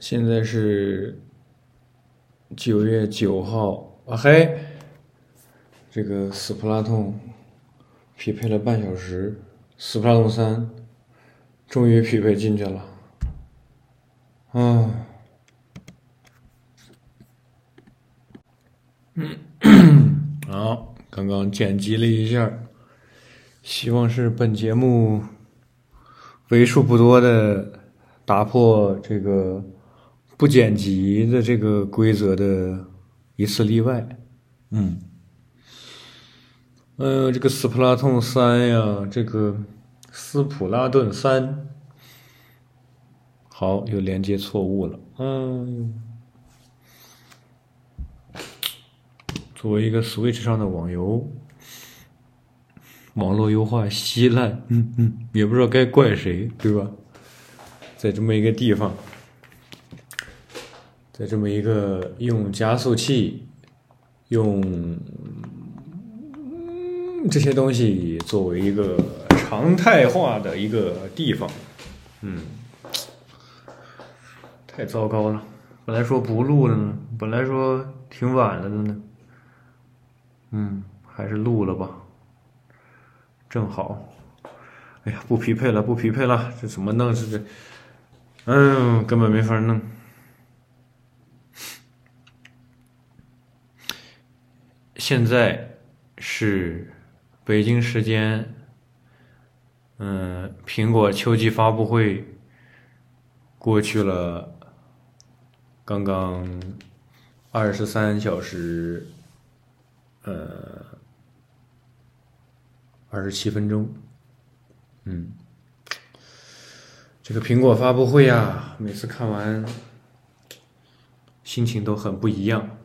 现在是九月九号啊嘿，这个斯普拉通匹配了半小时，斯普拉通三终于匹配进去了，啊，嗯，好，刚刚剪辑了一下，希望是本节目为数不多的打破这个。不剪辑的这个规则的一次例外，嗯，呃，这个斯普拉通三呀，这个斯普拉顿三，好，又连接错误了，嗯，作为一个 Switch 上的网游，网络优化稀烂，嗯嗯，也不知道该怪谁，对吧？在这么一个地方。在这么一个用加速器、用这些东西作为一个常态化的一个地方，嗯，太糟糕了。本来说不录了呢，本来说挺晚了的呢，嗯，还是录了吧，正好。哎呀，不匹配了，不匹配了，这怎么弄？这这，嗯，根本没法弄。现在是北京时间，嗯，苹果秋季发布会过去了，刚刚二十三小时，呃，二十七分钟，嗯，这个苹果发布会啊，每次看完心情都很不一样，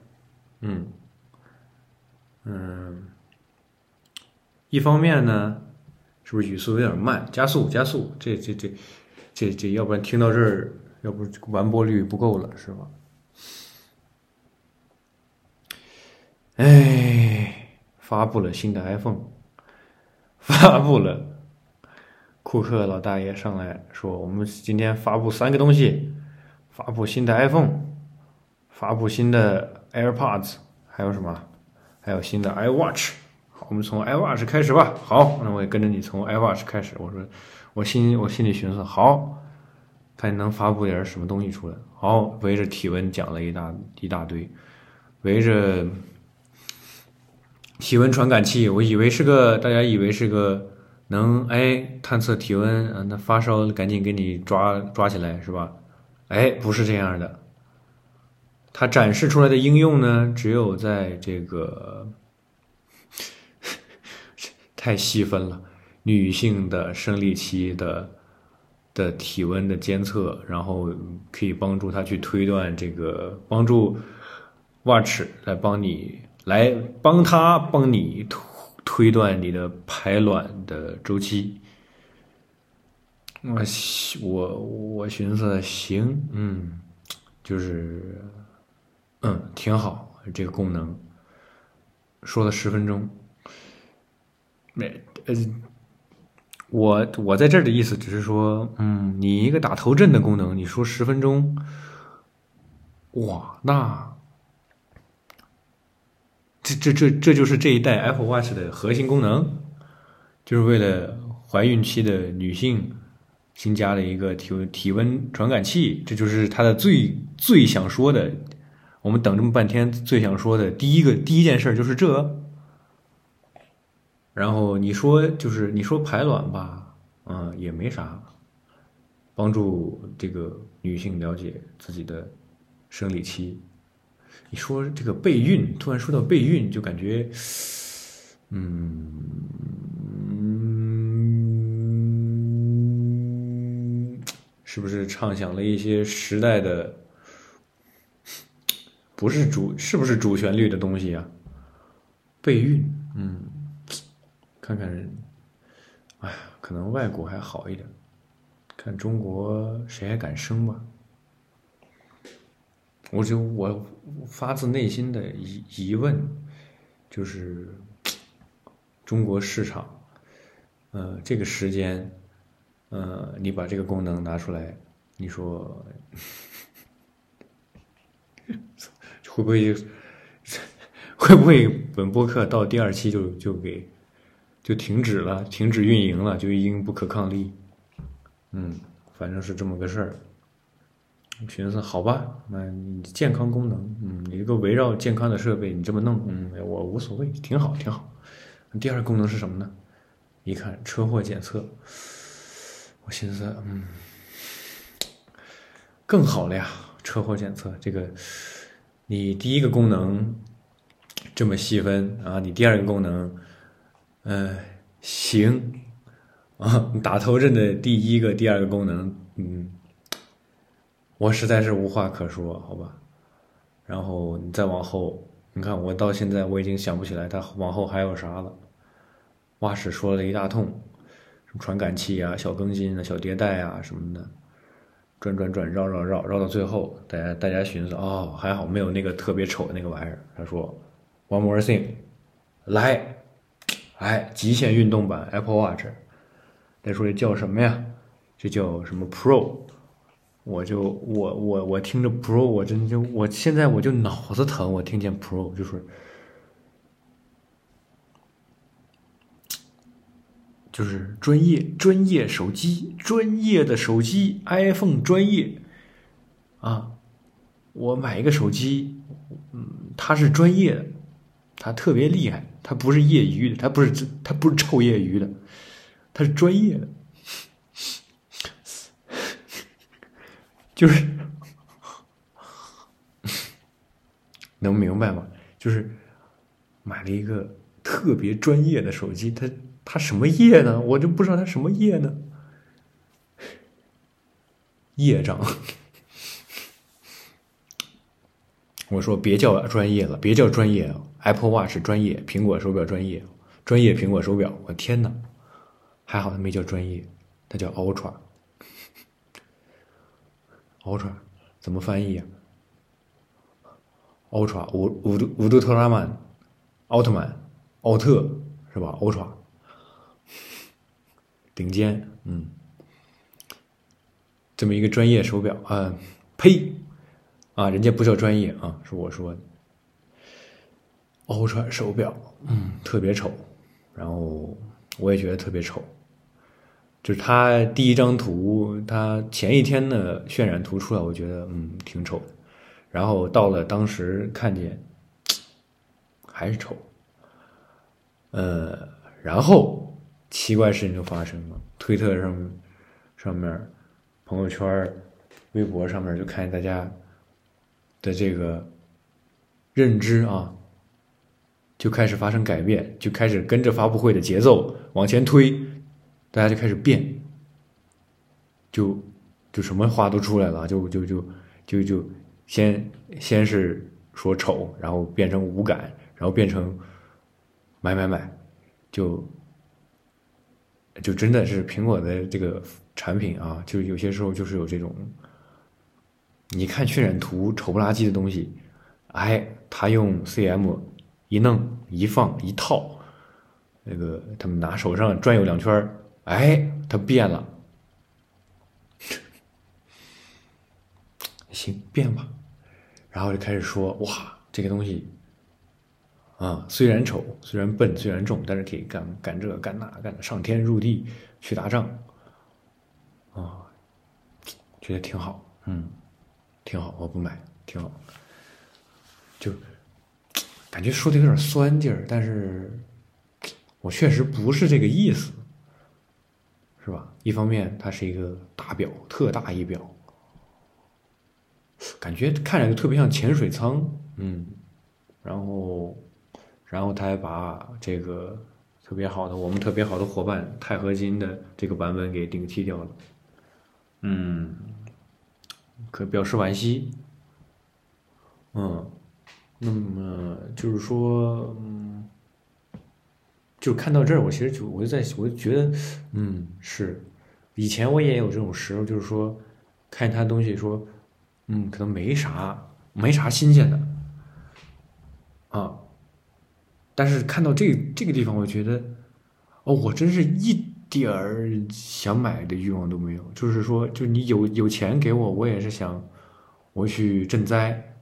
嗯。嗯，一方面呢，是不是语速有点慢？加速，加速，这这这这这，要不然听到这儿，要不完播率不够了，是吧？哎，发布了新的 iPhone，发布了，库克老大爷上来说，我们今天发布三个东西：发布新的 iPhone，发布新的 AirPods，还有什么？还有新的 iWatch，好，我们从 iWatch 开始吧。好，那我也跟着你从 iWatch 开始。我说，我心我心里寻思，好，看你能发布点什么东西出来。好，围着体温讲了一大一大堆，围着体温传感器，我以为是个，大家以为是个能哎探测体温，啊，那发烧赶紧给你抓抓起来是吧？哎，不是这样的。它展示出来的应用呢，只有在这个太细分了，女性的生理期的的体温的监测，然后可以帮助她去推断这个，帮助 Watch 来帮你来帮他帮你推推断你的排卵的周期。我我我寻思行，嗯，就是。嗯，挺好，这个功能说了十分钟，没呃，我我在这儿的意思只是说，嗯，你一个打头阵的功能，你说十分钟，哇，那这这这这就是这一代 Apple Watch 的核心功能，就是为了怀孕期的女性新加了一个体体温传感器，这就是它的最最想说的。我们等这么半天，最想说的第一个第一件事就是这。然后你说就是你说排卵吧，嗯，也没啥，帮助这个女性了解自己的生理期。你说这个备孕，突然说到备孕，就感觉，嗯，是不是畅想了一些时代的？不是主，是不是主旋律的东西啊？备孕，嗯，看看人，哎呀，可能外国还好一点，看中国谁还敢生吧？我就我发自内心的疑疑问，就是中国市场，呃，这个时间，呃，你把这个功能拿出来，你说？会不会 会不会本播客到第二期就就给就停止了，停止运营了，就已经不可抗力？嗯，反正是这么个事儿。寻思好吧，那你健康功能，嗯，你这个围绕健康的设备，你这么弄，嗯，我无所谓，挺好，挺好。第二功能是什么呢？一看车祸检测，我寻思，嗯，更好了呀，车祸检测这个，你第一个功能这么细分啊，你第二个功能，嗯、行啊，打头阵的第一个、第二个功能，嗯。我实在是无话可说，好吧。然后你再往后，你看我到现在我已经想不起来他往后还有啥了。蛙史说了一大通，什么传感器啊、小更新啊、小迭代啊什么的，转转转，绕绕绕，绕到最后，大家大家寻思哦，还好没有那个特别丑的那个玩意儿。他说，One more thing，来，哎，极限运动版 Apple Watch，再说这叫什么呀？这叫什么 Pro？我就我我我听着 Pro，我真就我现在我就脑子疼，我听见 Pro 就是就是专业专业手机，专业的手机 iPhone 专业啊！我买一个手机，嗯，它是专业的，它特别厉害，它不是业余的，它不是它不是臭业余的，它是专业的。就是 能明白吗？就是买了一个特别专业的手机，它它什么业呢？我就不知道它什么业呢？业障。我说别叫专业了，别叫专业，Apple Watch 专业，苹果手表专业，专业苹果手表。我天哪，还好它没叫专业，它叫 Ultra。Ultra 怎么翻译呀？Ultra 五五度五度特拉曼，奥特曼，奥特是吧？Ultra 顶尖，嗯，这么一个专业手表啊，呸啊，人家不叫专业啊，是我说的。欧川手表，嗯，特别丑，然后我也觉得特别丑。就是他第一张图，他前一天的渲染图出来，我觉得嗯挺丑，然后到了当时看见，还是丑，呃，然后奇怪事情就发生了，推特上、上面、朋友圈、微博上面就看见大家的这个认知啊，就开始发生改变，就开始跟着发布会的节奏往前推。大家就开始变，就就什么话都出来了，就就就就就先先是说丑，然后变成无感，然后变成买买买，就就真的是苹果的这个产品啊，就有些时候就是有这种，你看渲染图丑不拉几的东西，哎，他用 CM 一弄一放一套，那个他们拿手上转悠两圈哎，它变了，行变吧，然后就开始说哇，这个东西啊，虽然丑，虽然笨，虽然重，但是可以干干这干那干上天入地去打仗，啊，觉得挺好，嗯，挺好，我不买，挺好，就感觉说的有点酸劲儿，但是我确实不是这个意思。是吧？一方面，它是一个大表，特大一表，感觉看着就特别像潜水舱，嗯，然后，然后他还把这个特别好的我们特别好的伙伴钛合金的这个版本给顶替掉了，嗯，可表示惋惜，嗯，那么就是说，嗯。就看到这儿，我其实就我就在我就觉得，嗯，是，以前我也有这种时候，就是说，看他东西说，嗯，可能没啥，没啥新鲜的，啊，但是看到这这个地方，我觉得，哦，我真是一点儿想买的欲望都没有，就是说，就你有有钱给我，我也是想，我去赈灾，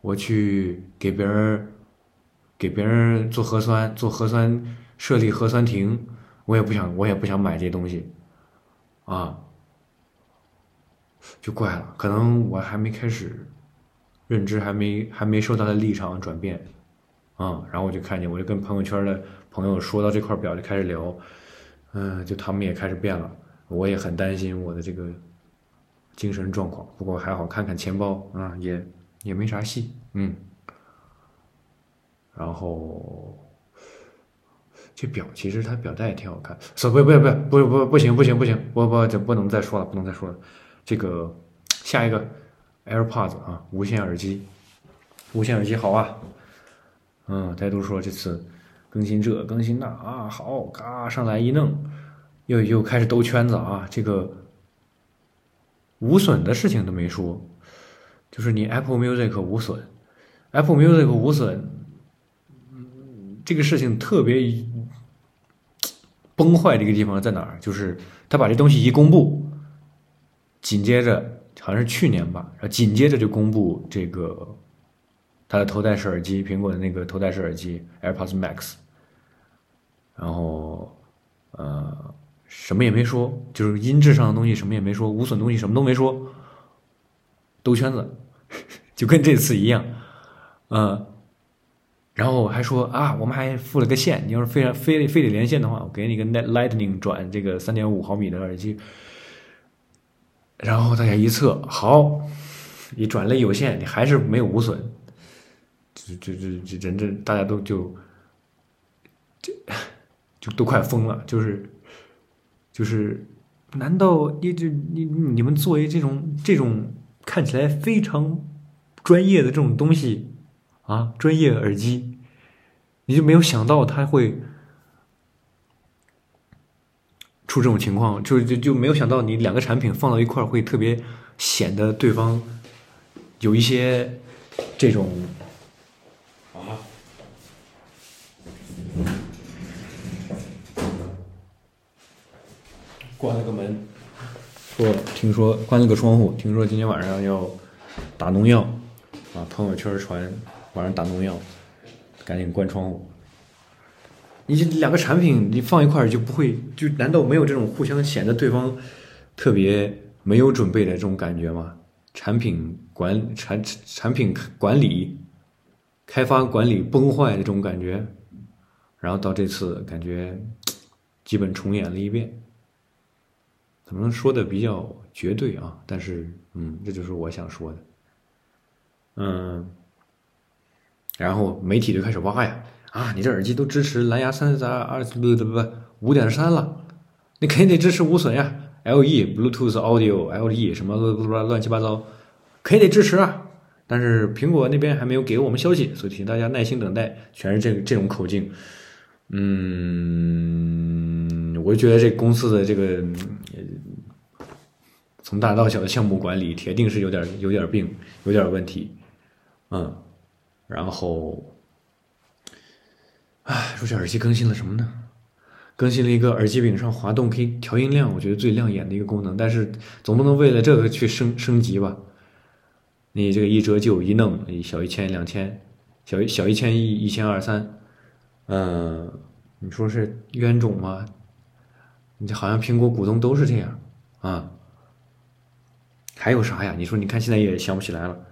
我去给别人给别人做核酸，做核酸设立核酸亭，我也不想，我也不想买这东西，啊，就怪了，可能我还没开始认知，还没还没受到的立场转变，啊，然后我就看见，我就跟朋友圈的朋友说到这块表，就开始聊，嗯，就他们也开始变了，我也很担心我的这个精神状况，不过还好，看看钱包啊，也。也没啥戏，嗯，然后这表其实它表带也挺好看，不不不不不不不行不行不行，不不这不能再说了，不能再说了。这个下一个 AirPods 啊，无线耳机，无线耳机好啊，嗯，大家都说这次更新这更新那啊好，嘎上来一弄，又又开始兜圈子啊，这个无损的事情都没说。就是你 Apple Music 无损，Apple Music 无损，这个事情特别崩坏的一个地方在哪儿？就是他把这东西一公布，紧接着好像是去年吧，紧接着就公布这个他的头戴式耳机，苹果的那个头戴式耳机 AirPods Max，然后呃什么也没说，就是音质上的东西什么也没说，无损东西什么都没说，兜圈子。就跟这次一样，嗯，然后还说啊，我们还附了个线，你要是非常非得非得连线的话，我给你个 Net Lightning 转这个三点五毫米的耳机。然后大家一测，好，你转了有线，你还是没有无损，就就就就人这大家都就就就都快疯了，就是就是，难道你这你你们作为这种这种看起来非常。专业的这种东西啊，专业耳机，你就没有想到它会出这种情况，就就就没有想到你两个产品放到一块会特别显得对方有一些这种啊，关了个门，说听说关了个窗户，听说今天晚上要打农药。啊！朋友圈传晚上打农药，赶紧关窗户。你两个产品你放一块儿就不会？就难道没有这种互相显得对方特别没有准备的这种感觉吗？产品管产产品管理、开发管理崩坏的这种感觉，然后到这次感觉基本重演了一遍。可能说的比较绝对啊，但是嗯，这就是我想说的。嗯，然后媒体就开始挖呀，啊，你这耳机都支持蓝牙三十二不不不五点三了，你肯定得支持无损呀，LE Bluetooth Audio LE 什么乱七八糟，肯定得支持啊。但是苹果那边还没有给我们消息，所以请大家耐心等待。全是这个这种口径，嗯，我就觉得这公司的这个从大到小的项目管理，铁定是有点有点病，有点问题。嗯，然后，唉，说这耳机更新了什么呢？更新了一个耳机柄上滑动可以调音量，我觉得最亮眼的一个功能。但是总不能为了这个去升升级吧？你这个一折旧一弄，小一千两千，小小一千一一千二三，嗯，你说是冤种吗？你这好像苹果股东都是这样啊？还有啥呀？你说，你看现在也想不起来了。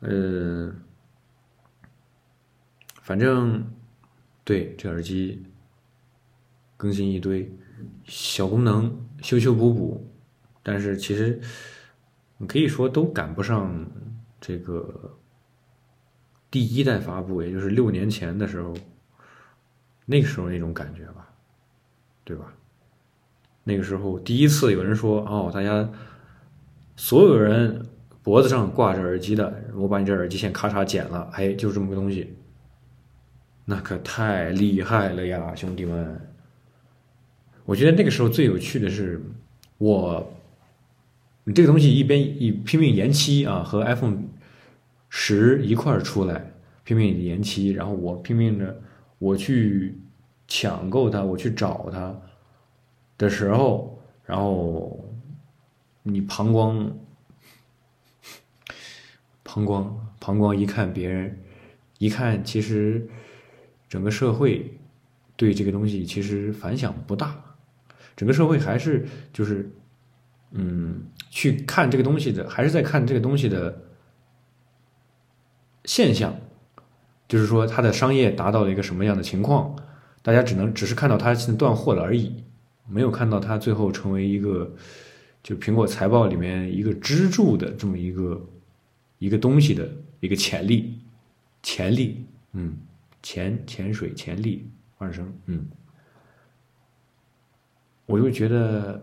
嗯，反正对这耳机更新一堆小功能，修修补补，但是其实你可以说都赶不上这个第一代发布，也就是六年前的时候，那个时候那种感觉吧，对吧？那个时候第一次有人说哦，大家所有人。脖子上挂着耳机的，我把你这耳机线咔嚓剪了，哎，就这么个东西，那可太厉害了呀，兄弟们！我觉得那个时候最有趣的是，我，你这个东西一边一拼命延期啊，和 iPhone 十一块儿出来，拼命延期，然后我拼命的我去抢购它，我去找它的时候，然后你膀胱。膀胱膀胱一看，别人一看，其实整个社会对这个东西其实反响不大，整个社会还是就是嗯，去看这个东西的，还是在看这个东西的现象，就是说它的商业达到了一个什么样的情况，大家只能只是看到它现在断货了而已，没有看到它最后成为一个。就苹果财报里面一个支柱的这么一个一个东西的一个潜力，潜力，嗯，潜潜水潜力二声，嗯，我就觉得，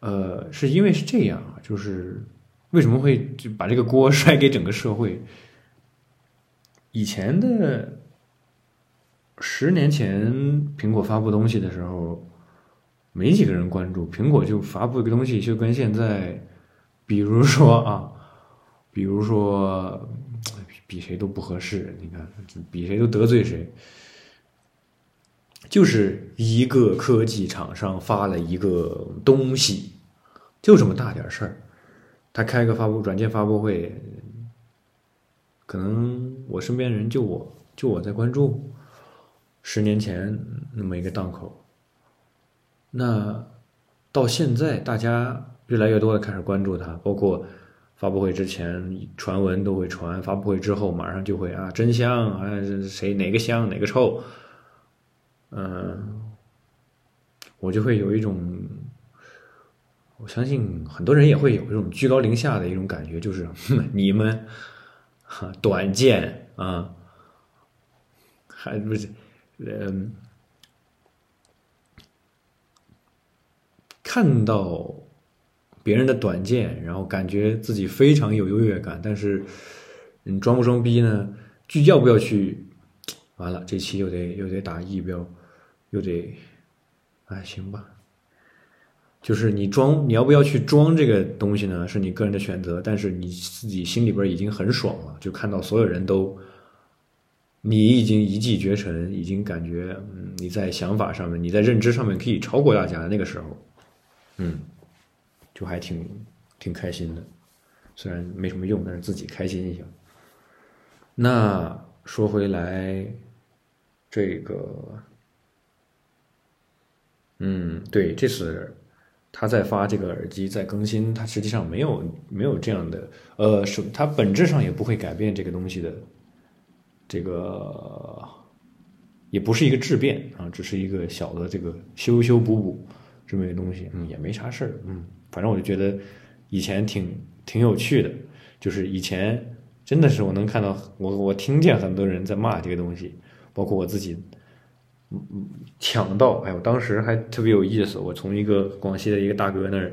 呃，是因为是这样啊，就是为什么会就把这个锅 甩给整个社会？以前的十年前，苹果发布东西的时候。没几个人关注，苹果就发布一个东西，就跟现在，比如说啊，比如说比谁都不合适，你看比谁都得罪谁，就是一个科技厂商发了一个东西，就这么大点事儿，他开个发布软件发布会，可能我身边人就我就我在关注，十年前那么一个档口。那到现在，大家越来越多的开始关注它，包括发布会之前传闻都会传，发布会之后马上就会啊真香啊谁哪个香哪个臭，嗯，我就会有一种，我相信很多人也会有这种居高临下的一种感觉，就是 你们哈短见啊，还不是嗯。看到别人的短见，然后感觉自己非常有优越感，但是你装不装逼呢？就要不要去？完了，这期又得又得打疫标，又得，哎，行吧。就是你装，你要不要去装这个东西呢？是你个人的选择，但是你自己心里边已经很爽了，就看到所有人都，你已经一骑绝尘，已经感觉嗯，你在想法上面，你在认知上面可以超过大家那个时候。嗯，就还挺挺开心的，虽然没什么用，但是自己开心一下。那说回来，这个，嗯，对，这次他在发这个耳机在更新，它实际上没有没有这样的，呃，是它本质上也不会改变这个东西的，这个也不是一个质变啊，只是一个小的这个修修补补。这么一个东西，嗯，也没啥事儿，嗯，反正我就觉得以前挺挺有趣的，就是以前真的是我能看到，我我听见很多人在骂这个东西，包括我自己，嗯嗯，抢到，哎，我当时还特别有意思，我从一个广西的一个大哥那儿，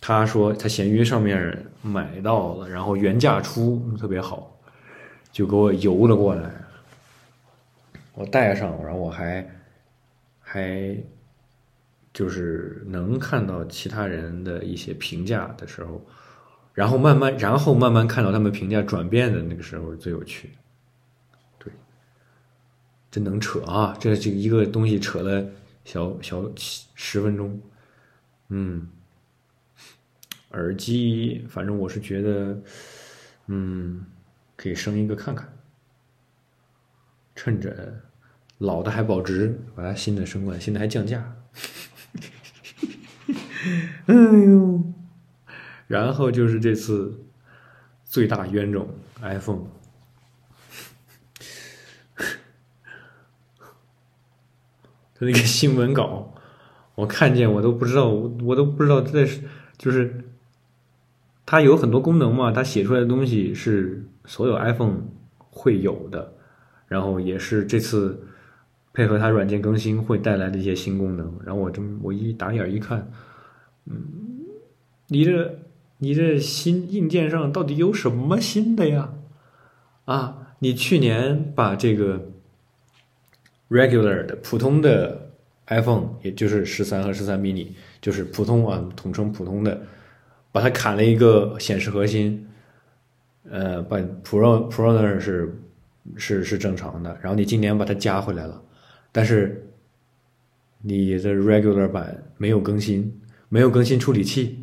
他说他闲鱼上面买到了，然后原价出，特别好，就给我邮了过来，我带上，然后我还还。就是能看到其他人的一些评价的时候，然后慢慢，然后慢慢看到他们评价转变的那个时候最有趣。真能扯啊！这这一个东西扯了小小十分钟。嗯，耳机，反正我是觉得，嗯，可以升一个看看，趁着老的还保值，把它新的升过来，新的还降价。哎呦，然后就是这次最大冤种 iPhone，那个新闻稿，我看见我都不知道，我都不知道这是就是，它有很多功能嘛，它写出来的东西是所有 iPhone 会有的，然后也是这次配合它软件更新会带来的一些新功能，然后我这么我一打眼一看。嗯，你这你这新硬件上到底有什么新的呀？啊，你去年把这个 regular 的普通的 iPhone，也就是十三和十三 mini，就是普通啊，统称普通的，把它砍了一个显示核心，呃，把 Pro Pro 那是是是正常的，然后你今年把它加回来了，但是你的 regular 版没有更新。没有更新处理器，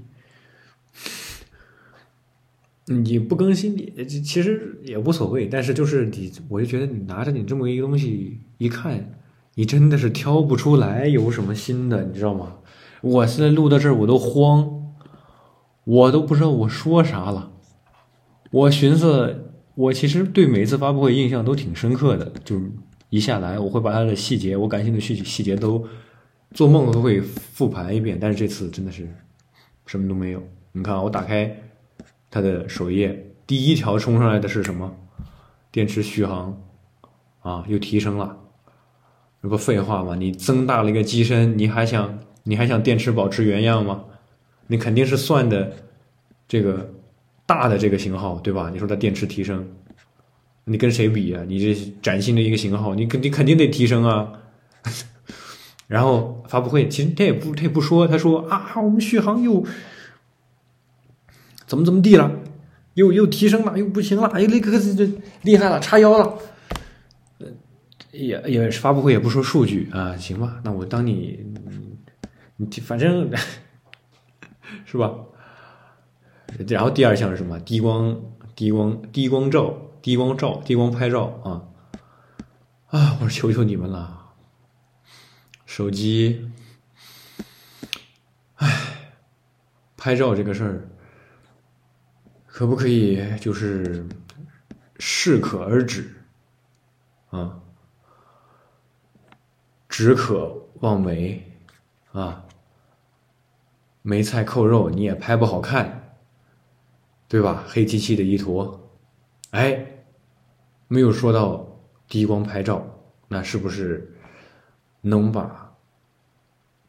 你不更新，你其实也无所谓。但是就是你，我就觉得你拿着你这么一个东西一看，你真的是挑不出来有什么新的，你知道吗？我现在录到这儿我都慌，我都不知道我说啥了。我寻思，我其实对每一次发布会印象都挺深刻的，就是一下来我会把它的细节，我感兴趣的细细节都做梦都会复盘一遍。但是这次真的是什么都没有。你看，我打开。它的首页第一条冲上来的是什么？电池续航啊，又提升了，这不废话吗？你增大了一个机身，你还想你还想电池保持原样吗？你肯定是算的这个大的这个型号，对吧？你说它电池提升，你跟谁比啊？你这崭新的一个型号，你肯定肯定得提升啊。然后发布会其实他也不他也不说，他说啊，我们续航又。怎么怎么地了？又又提升了，又不行了，哎，那个这厉害了，叉腰了。也也发布会也不说数据啊，行吧？那我当你你反正 是吧？然后第二项是什么？低光低光低光照低光照低光拍照啊啊！我求求你们了，手机，唉，拍照这个事儿。可不可以就是适可而止啊？只可望梅啊，梅菜扣肉你也拍不好看，对吧？黑漆漆的一坨，哎，没有说到低光拍照，那是不是能把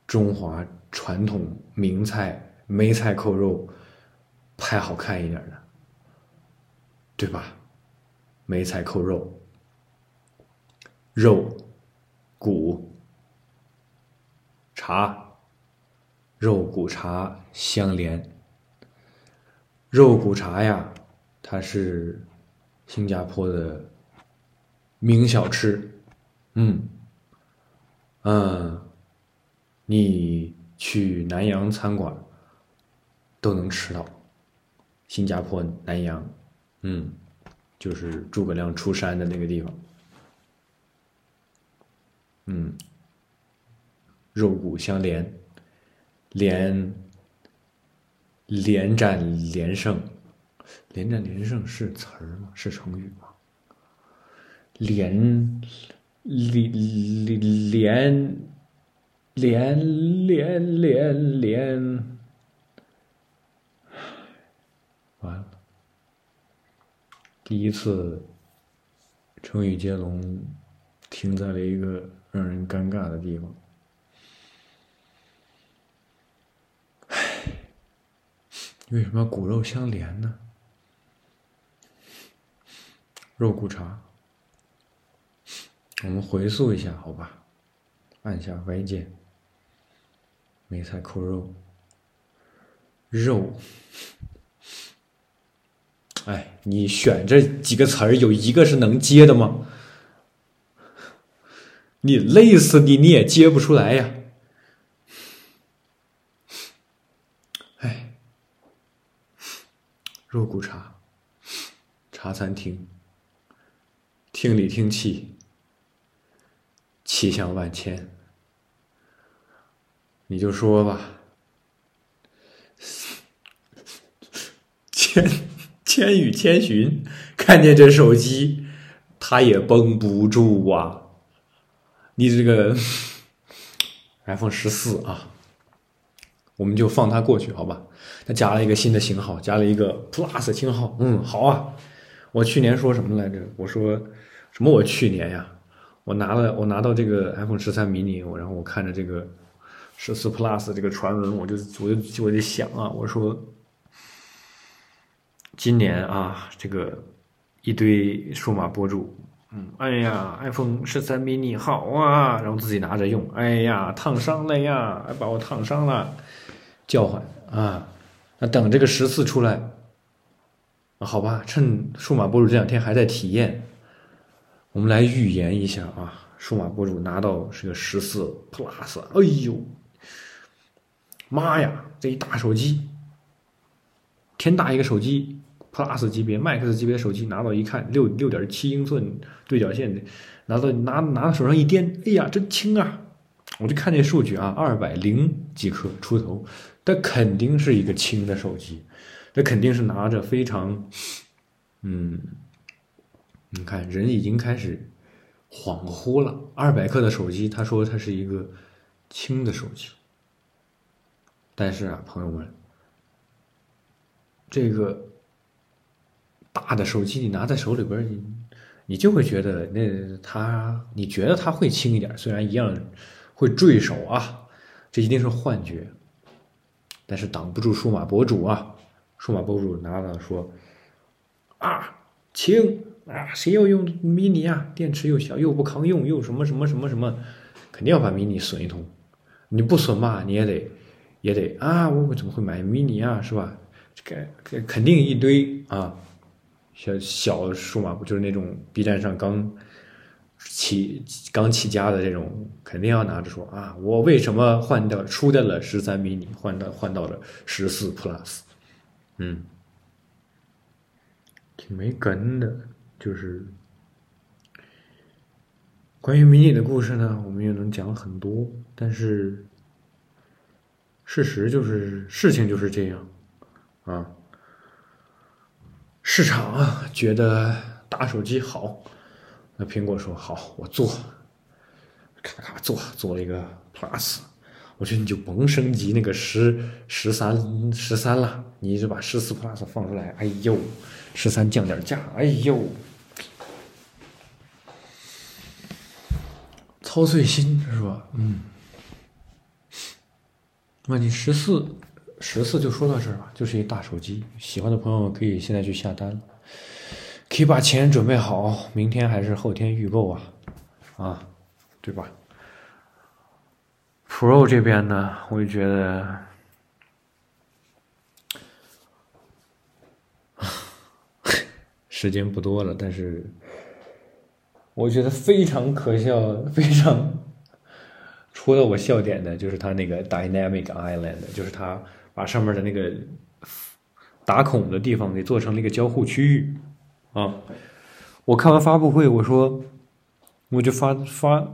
中华传统名菜梅菜扣肉拍好看一点的？对吧？梅菜扣肉，肉、骨、茶，肉骨茶相连。肉骨茶呀，它是新加坡的名小吃。嗯嗯，你去南洋餐馆都能吃到。新加坡南洋。嗯，就是诸葛亮出山的那个地方。嗯，肉骨相连，连连战连胜，连战连胜是词儿吗？是成语吗？连连连连连连连，完了。第一次成语接龙停在了一个让人尴尬的地方。唉，为什么骨肉相连呢？肉骨茶，我们回溯一下，好吧？按下 Y 键，梅菜扣肉，肉。哎，你选这几个词儿，有一个是能接的吗？你累死你，你也接不出来呀！哎，肉骨茶，茶餐厅，厅里厅气，气象万千，你就说吧，千。千与千寻看见这手机，他也绷不住啊！你这个 iPhone 十四啊，我们就放它过去，好吧？它加了一个新的型号，加了一个 Plus 型号。嗯，好啊。我去年说什么来着？我说什么？我去年呀，我拿了，我拿到这个 iPhone 十三 mini，我然后我看着这个十四 Plus 这个传闻，我就我就我就想啊，我说。今年啊，这个一堆数码博主，嗯，哎呀，iPhone 十三 mini 好啊，然后自己拿着用，哎呀，烫伤了呀，把我烫伤了，叫唤啊，那等这个十四出来，好吧，趁数码博主这两天还在体验，我们来预言一下啊，数码博主拿到这个十四 Plus，哎呦，妈呀，这一大手机，天大一个手机。Plus 级别、Max 级别手机拿到一看，六六点七英寸对角线，拿到拿拿到手上一掂，哎呀，真轻啊！我就看这数据啊，二百零几克出头，它肯定是一个轻的手机，它肯定是拿着非常，嗯，你看人已经开始恍惚了。二百克的手机，他说它是一个轻的手机，但是啊，朋友们，这个。大的手机你拿在手里边，你你就会觉得那它，你觉得它会轻一点，虽然一样会坠手啊，这一定是幻觉，但是挡不住数码博主啊，数码博主拿了说啊轻啊，谁要用 mini 啊？电池又小又不抗用，又什么什么什么什么，肯定要把 mini 损一通，你不损嘛，你也得也得啊，我怎么会买 mini 啊？是吧？这个肯定一堆啊。小小数码就是那种 B 站上刚起刚起家的这种，肯定要拿着说啊，我为什么换掉出掉了十三 mini，换到换到了十四 Plus，嗯，挺没根的。就是关于 mini 的故事呢，我们也能讲很多，但是事实就是事情就是这样啊。市场啊，觉得大手机好，那苹果说好，我做，咔咔做，做了一个 Plus，我觉得你就甭升级那个十十三十三了，你一直把十四 Plus 放出来，哎呦，十三降点价，哎呦，操碎心是吧？嗯，那你十四。十四就说到这儿吧，就是一大手机，喜欢的朋友可以现在去下单了，可以把钱准备好，明天还是后天预购啊，啊，对吧？Pro 这边呢，我就觉得，时间不多了，但是我觉得非常可笑，非常戳到我笑点的，就是它那个 Dynamic Island，就是它。把上面的那个打孔的地方给做成了一个交互区域啊！我看完发布会，我说我就发发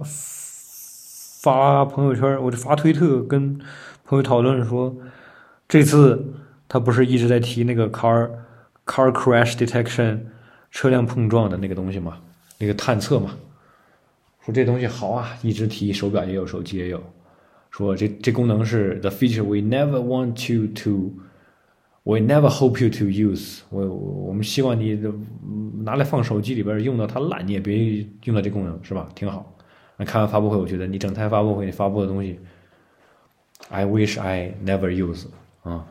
发朋友圈，我就发推特跟朋友讨论说，这次他不是一直在提那个 car car crash detection 车辆碰撞的那个东西吗？那个探测嘛，说这东西好啊，一直提，手表也有，手机也有。说这这功能是 the feature we never want you to，we never hope you to use 我。我我们希望你拿来放手机里边用到它烂，你也别用到这功能，是吧？挺好。那看完发布会，我觉得你整台发布会你发布的东西，I wish I never use 啊。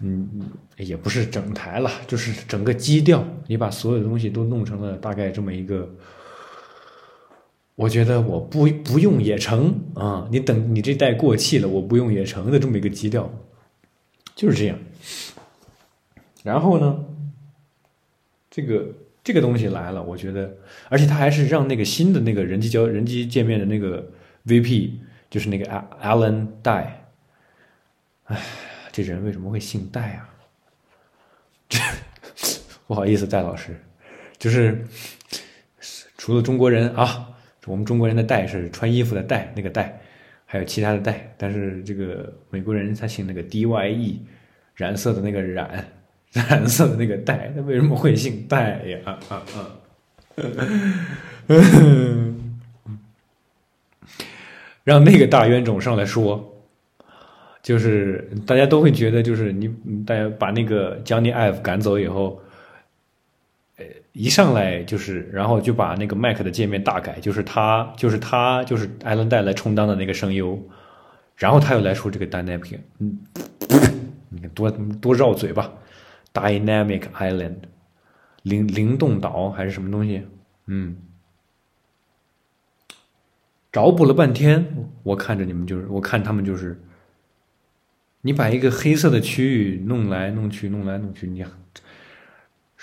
嗯，也不是整台了，就是整个基调，你把所有的东西都弄成了大概这么一个。我觉得我不不用也成啊！你等你这代过气了，我不用也成的这么一个基调，就是这样。然后呢，这个这个东西来了，我觉得，而且他还是让那个新的那个人机交人机界面的那个 VP，就是那个 Alan Dye。哎，这人为什么会姓戴啊？这 不好意思，戴老师，就是除了中国人啊。我们中国人的戴是穿衣服的戴，那个戴，还有其他的戴，但是这个美国人他姓那个 D Y E，染色的那个染，染色的那个戴，他为什么会姓戴呀？啊啊啊！让那个大冤种上来说，就是大家都会觉得，就是你大家把那个 Johnny Ive 赶走以后。一上来就是，然后就把那个 Mac 的界面大改，就是他，就是他，就是艾伦戴来充当的那个声优，然后他又来说这个 Dynamic，嗯，你看多多绕嘴吧，Dynamic Island，灵灵动岛还是什么东西？嗯，找补了半天，我看着你们就是，我看他们就是，你把一个黑色的区域弄来弄去，弄来弄去，你。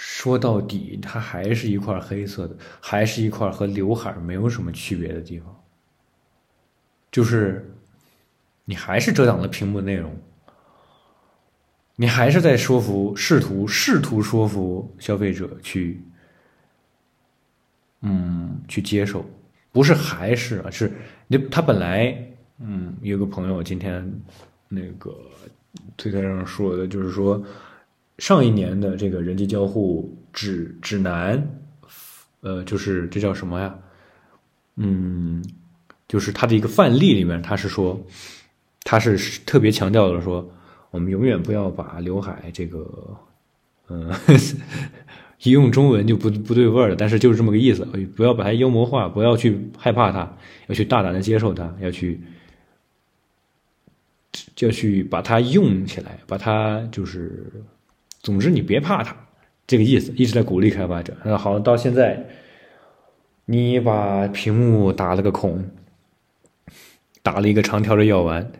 说到底，它还是一块黑色的，还是一块和刘海没有什么区别的地方，就是你还是遮挡了屏幕内容。你还是在说服，试图试图说服消费者去，嗯，去接受，不是还是啊，是你他本来，嗯，有个朋友今天那个推特上说的，就是说上一年的这个人机交互指指南，呃，就是这叫什么呀？嗯，就是他的一个范例里面，他是说，他是特别强调的说。我们永远不要把刘海这个，嗯，一用中文就不不对味儿了。但是就是这么个意思，不要把它妖魔化，不要去害怕它，要去大胆的接受它，要去，就要去把它用起来，把它就是，总之你别怕它，这个意思一直在鼓励开发者。那好，到现在，你把屏幕打了个孔，打了一个长条的药丸，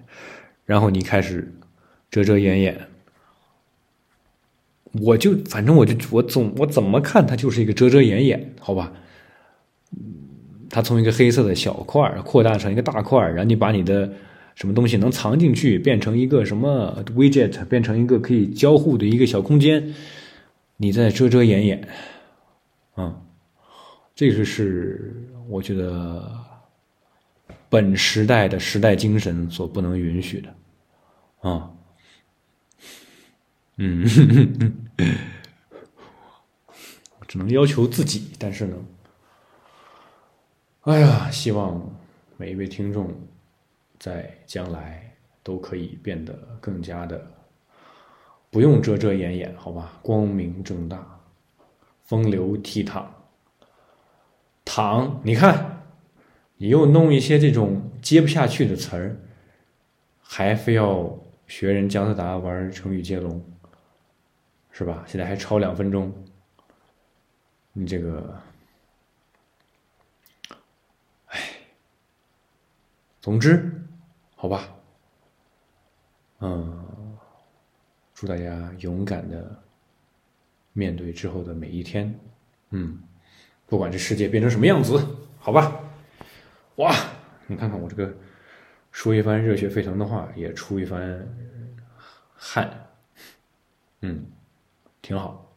然后你开始。遮遮掩掩，我就反正我就我总我怎么看它就是一个遮遮掩掩，好吧？它从一个黑色的小块扩大成一个大块，然后你把你的什么东西能藏进去，变成一个什么 widget，变成一个可以交互的一个小空间，你在遮遮掩掩，啊，这个是我觉得本时代的时代精神所不能允许的，啊。嗯，只能要求自己，但是呢，哎呀，希望每一位听众在将来都可以变得更加的不用遮遮掩掩，好吧？光明正大，风流倜傥。躺，你看，你又弄一些这种接不下去的词儿，还非要学人姜思达玩成语接龙。是吧？现在还超两分钟，你这个，哎，总之，好吧，嗯，祝大家勇敢的面对之后的每一天，嗯，不管这世界变成什么样子，好吧，哇，你看看我这个说一番热血沸腾的话，也出一番汗，嗯。挺好，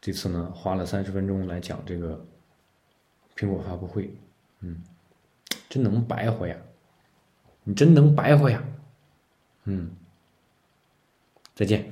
这次呢花了三十分钟来讲这个苹果发布会，嗯，真能白活呀，你真能白活呀，嗯，再见。